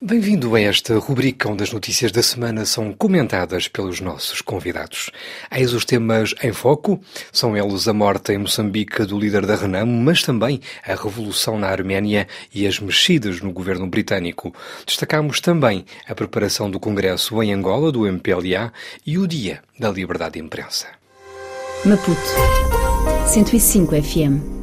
Bem-vindo a esta rubrica onde as notícias da semana são comentadas pelos nossos convidados. Eis os temas em foco, são eles a morte em Moçambique do líder da Renamo, mas também a revolução na Arménia e as mexidas no governo britânico. Destacamos também a preparação do Congresso em Angola do MPLA e o Dia da Liberdade de Imprensa. Maputo 105 FM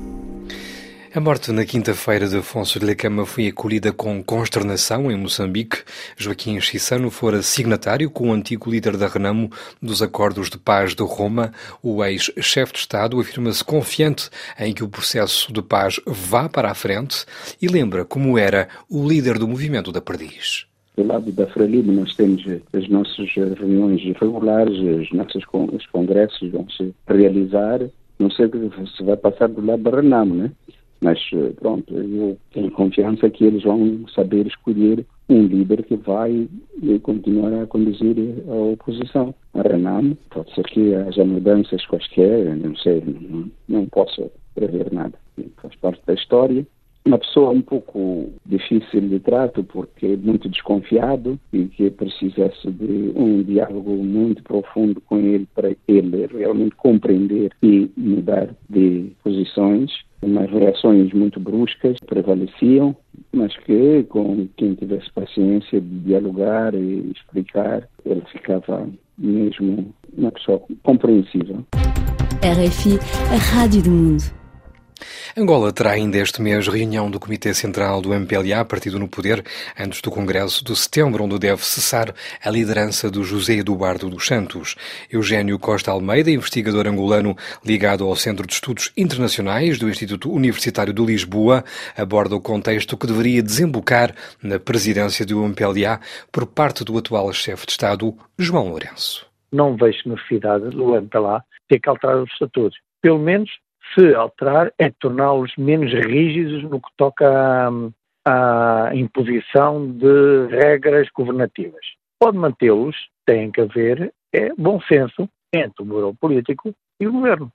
a morte na quinta-feira de Afonso de Lacama foi acolhida com consternação em Moçambique. Joaquim Chissano fora signatário com o antigo líder da Renamo dos Acordos de Paz de Roma. O ex-chefe de Estado afirma-se confiante em que o processo de paz vá para a frente e lembra como era o líder do movimento da Perdiz. Do lado da Frelimo nós temos as nossas reuniões regulares, os nossos congressos vão se realizar. Não sei se vai passar do lado da Renamo, né? Mas, eh, pronto, eu tenho confiança que eles vão saber escolher um líder que vai eh, continuar a conduzir a oposição. A Renamo, pode ser que haja mudanças quaisquer, não sei, não, não posso prever nada. Faz parte da história uma pessoa um pouco difícil de trato porque é muito desconfiado e que precisasse de um diálogo muito profundo com ele para ele realmente compreender e mudar de posições. Umas reações muito bruscas prevaleciam, mas que com quem tivesse paciência de dialogar e explicar, ele ficava mesmo uma pessoa compreensível. RFI, a Rádio do Mundo. Angola terá ainda este mês reunião do Comitê Central do MPLA, partido no poder, antes do Congresso de setembro, onde deve cessar a liderança do José Eduardo dos Santos. Eugênio Costa Almeida, investigador angolano ligado ao Centro de Estudos Internacionais do Instituto Universitário de Lisboa, aborda o contexto que deveria desembocar na presidência do MPLA por parte do atual chefe de Estado, João Lourenço. Não vejo necessidade do MPLA ter que alterar os estatutos. Pelo menos se alterar é torná-los menos rígidos no que toca à, à imposição de regras governativas. Pode mantê-los, tem que haver é, bom senso entre o bureau político e o governo.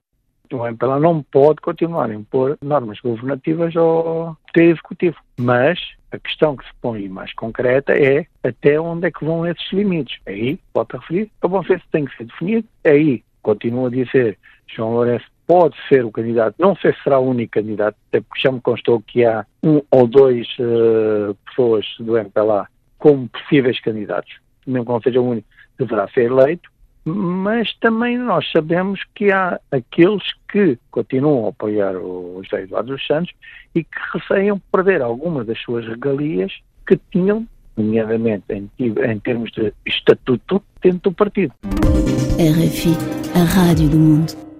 MPLA não pode continuar a impor normas governativas ao Poder Executivo. Mas a questão que se põe mais concreta é até onde é que vão esses limites. Aí, pode referir, o bom senso tem que ser definido. Aí, continua a dizer João Lourenço pode ser o candidato, não sei se será o único candidato, até porque já me constou que há um ou dois uh, pessoas do MPLA como possíveis candidatos, mesmo que não seja o único, deverá ser eleito, mas também nós sabemos que há aqueles que continuam a apoiar o José Eduardo dos Santos e que receiam perder alguma das suas regalias que tinham, nomeadamente em, em termos de estatuto, dentro do partido. RFI, a Rádio do Mundo.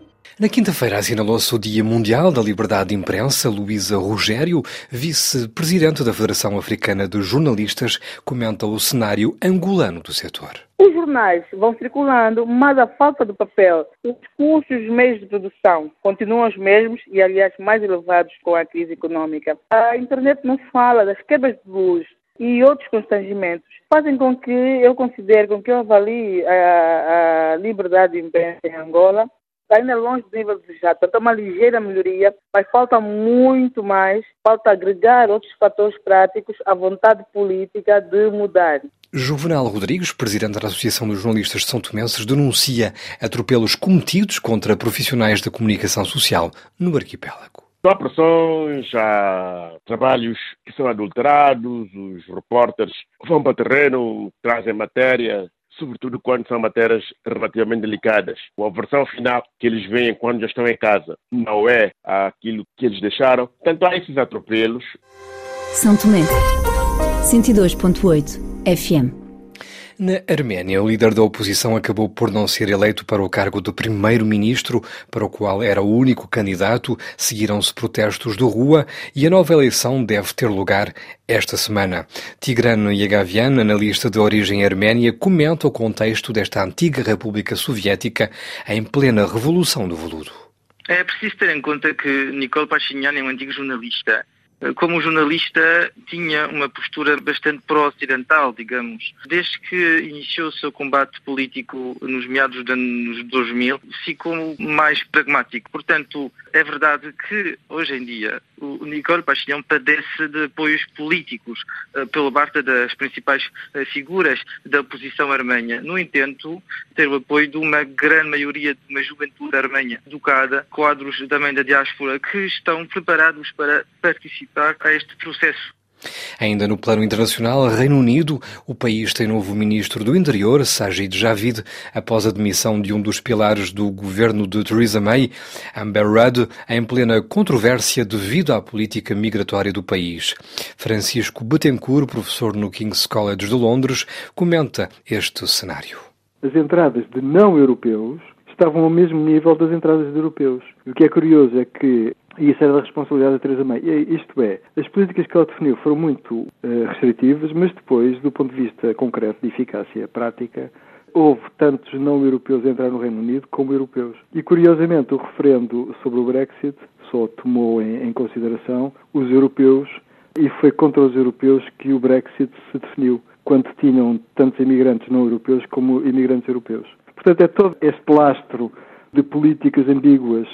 Na quinta-feira assinalou-se o Dia Mundial da Liberdade de Imprensa. Luísa Rogério, vice-presidente da Federação Africana de Jornalistas, comenta o cenário angolano do setor. Os jornais vão circulando, mas a falta de papel, os custos dos meios de produção continuam os mesmos e, aliás, mais elevados com a crise econômica. A internet não fala das quebras de luz, e outros constrangimentos fazem com que eu considere, com que eu avalie a, a liberdade de imprensa em Angola ainda longe do nível desejado. Portanto, é uma ligeira melhoria, mas falta muito mais, falta agregar outros fatores práticos à vontade política de mudar. Juvenal Rodrigues, presidente da Associação dos Jornalistas de São Tomenses, denuncia atropelos cometidos contra profissionais da comunicação social no arquipélago. Há pressões, há trabalhos que são adulterados, os repórteres vão para o terreno, trazem matéria sobretudo quando são matérias relativamente delicadas. A versão final que eles veem quando já estão em casa não é aquilo que eles deixaram. Portanto, há esses atropelos. São Tomé, 102.8 FM. Na Arménia, o líder da oposição acabou por não ser eleito para o cargo de primeiro-ministro, para o qual era o único candidato. Seguiram-se protestos de rua e a nova eleição deve ter lugar esta semana. Tigran Yagavian, analista de origem arménia, comenta o contexto desta antiga República Soviética em plena Revolução do Veludo. É preciso ter em conta que Nicole Pashinyan é um antigo jornalista como jornalista, tinha uma postura bastante pró-ocidental, digamos. Desde que iniciou o seu combate político nos meados dos anos 2000, ficou mais pragmático. Portanto, É verdade que, hoje em dia, o Nicole Pashinyan padece de apoios políticos uh, pela parte das principais uh, figuras da oposição armenha. No entanto, ter o apoio de uma grande maioria de uma juventude armenha educada, quadros também da diáspora, que estão preparados para participar a este processo. Ainda no plano internacional, Reino Unido, o país tem novo ministro do Interior, Sajid Javid, após a demissão de um dos pilares do governo de Theresa May, Amber Rudd, em plena controvérsia devido à política migratória do país. Francisco Betancourt, professor no King's College de Londres, comenta este cenário. As entradas de não europeus estavam ao mesmo nível das entradas de europeus. O que é curioso é que e isso era da responsabilidade da Teresa May. Isto é, as políticas que ela definiu foram muito uh, restritivas, mas depois, do ponto de vista concreto de eficácia prática, houve tantos não europeus a entrar no Reino Unido como europeus. E curiosamente, o referendo sobre o Brexit só tomou em, em consideração os europeus e foi contra os europeus que o Brexit se definiu, quando tinham tantos imigrantes não europeus como imigrantes europeus. Portanto, é todo este lastro de políticas ambíguas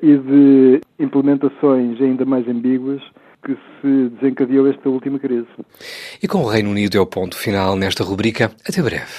e de implementações ainda mais ambíguas que se desencadeou esta última crise. E com o Reino Unido é o ponto final nesta rubrica. Até breve.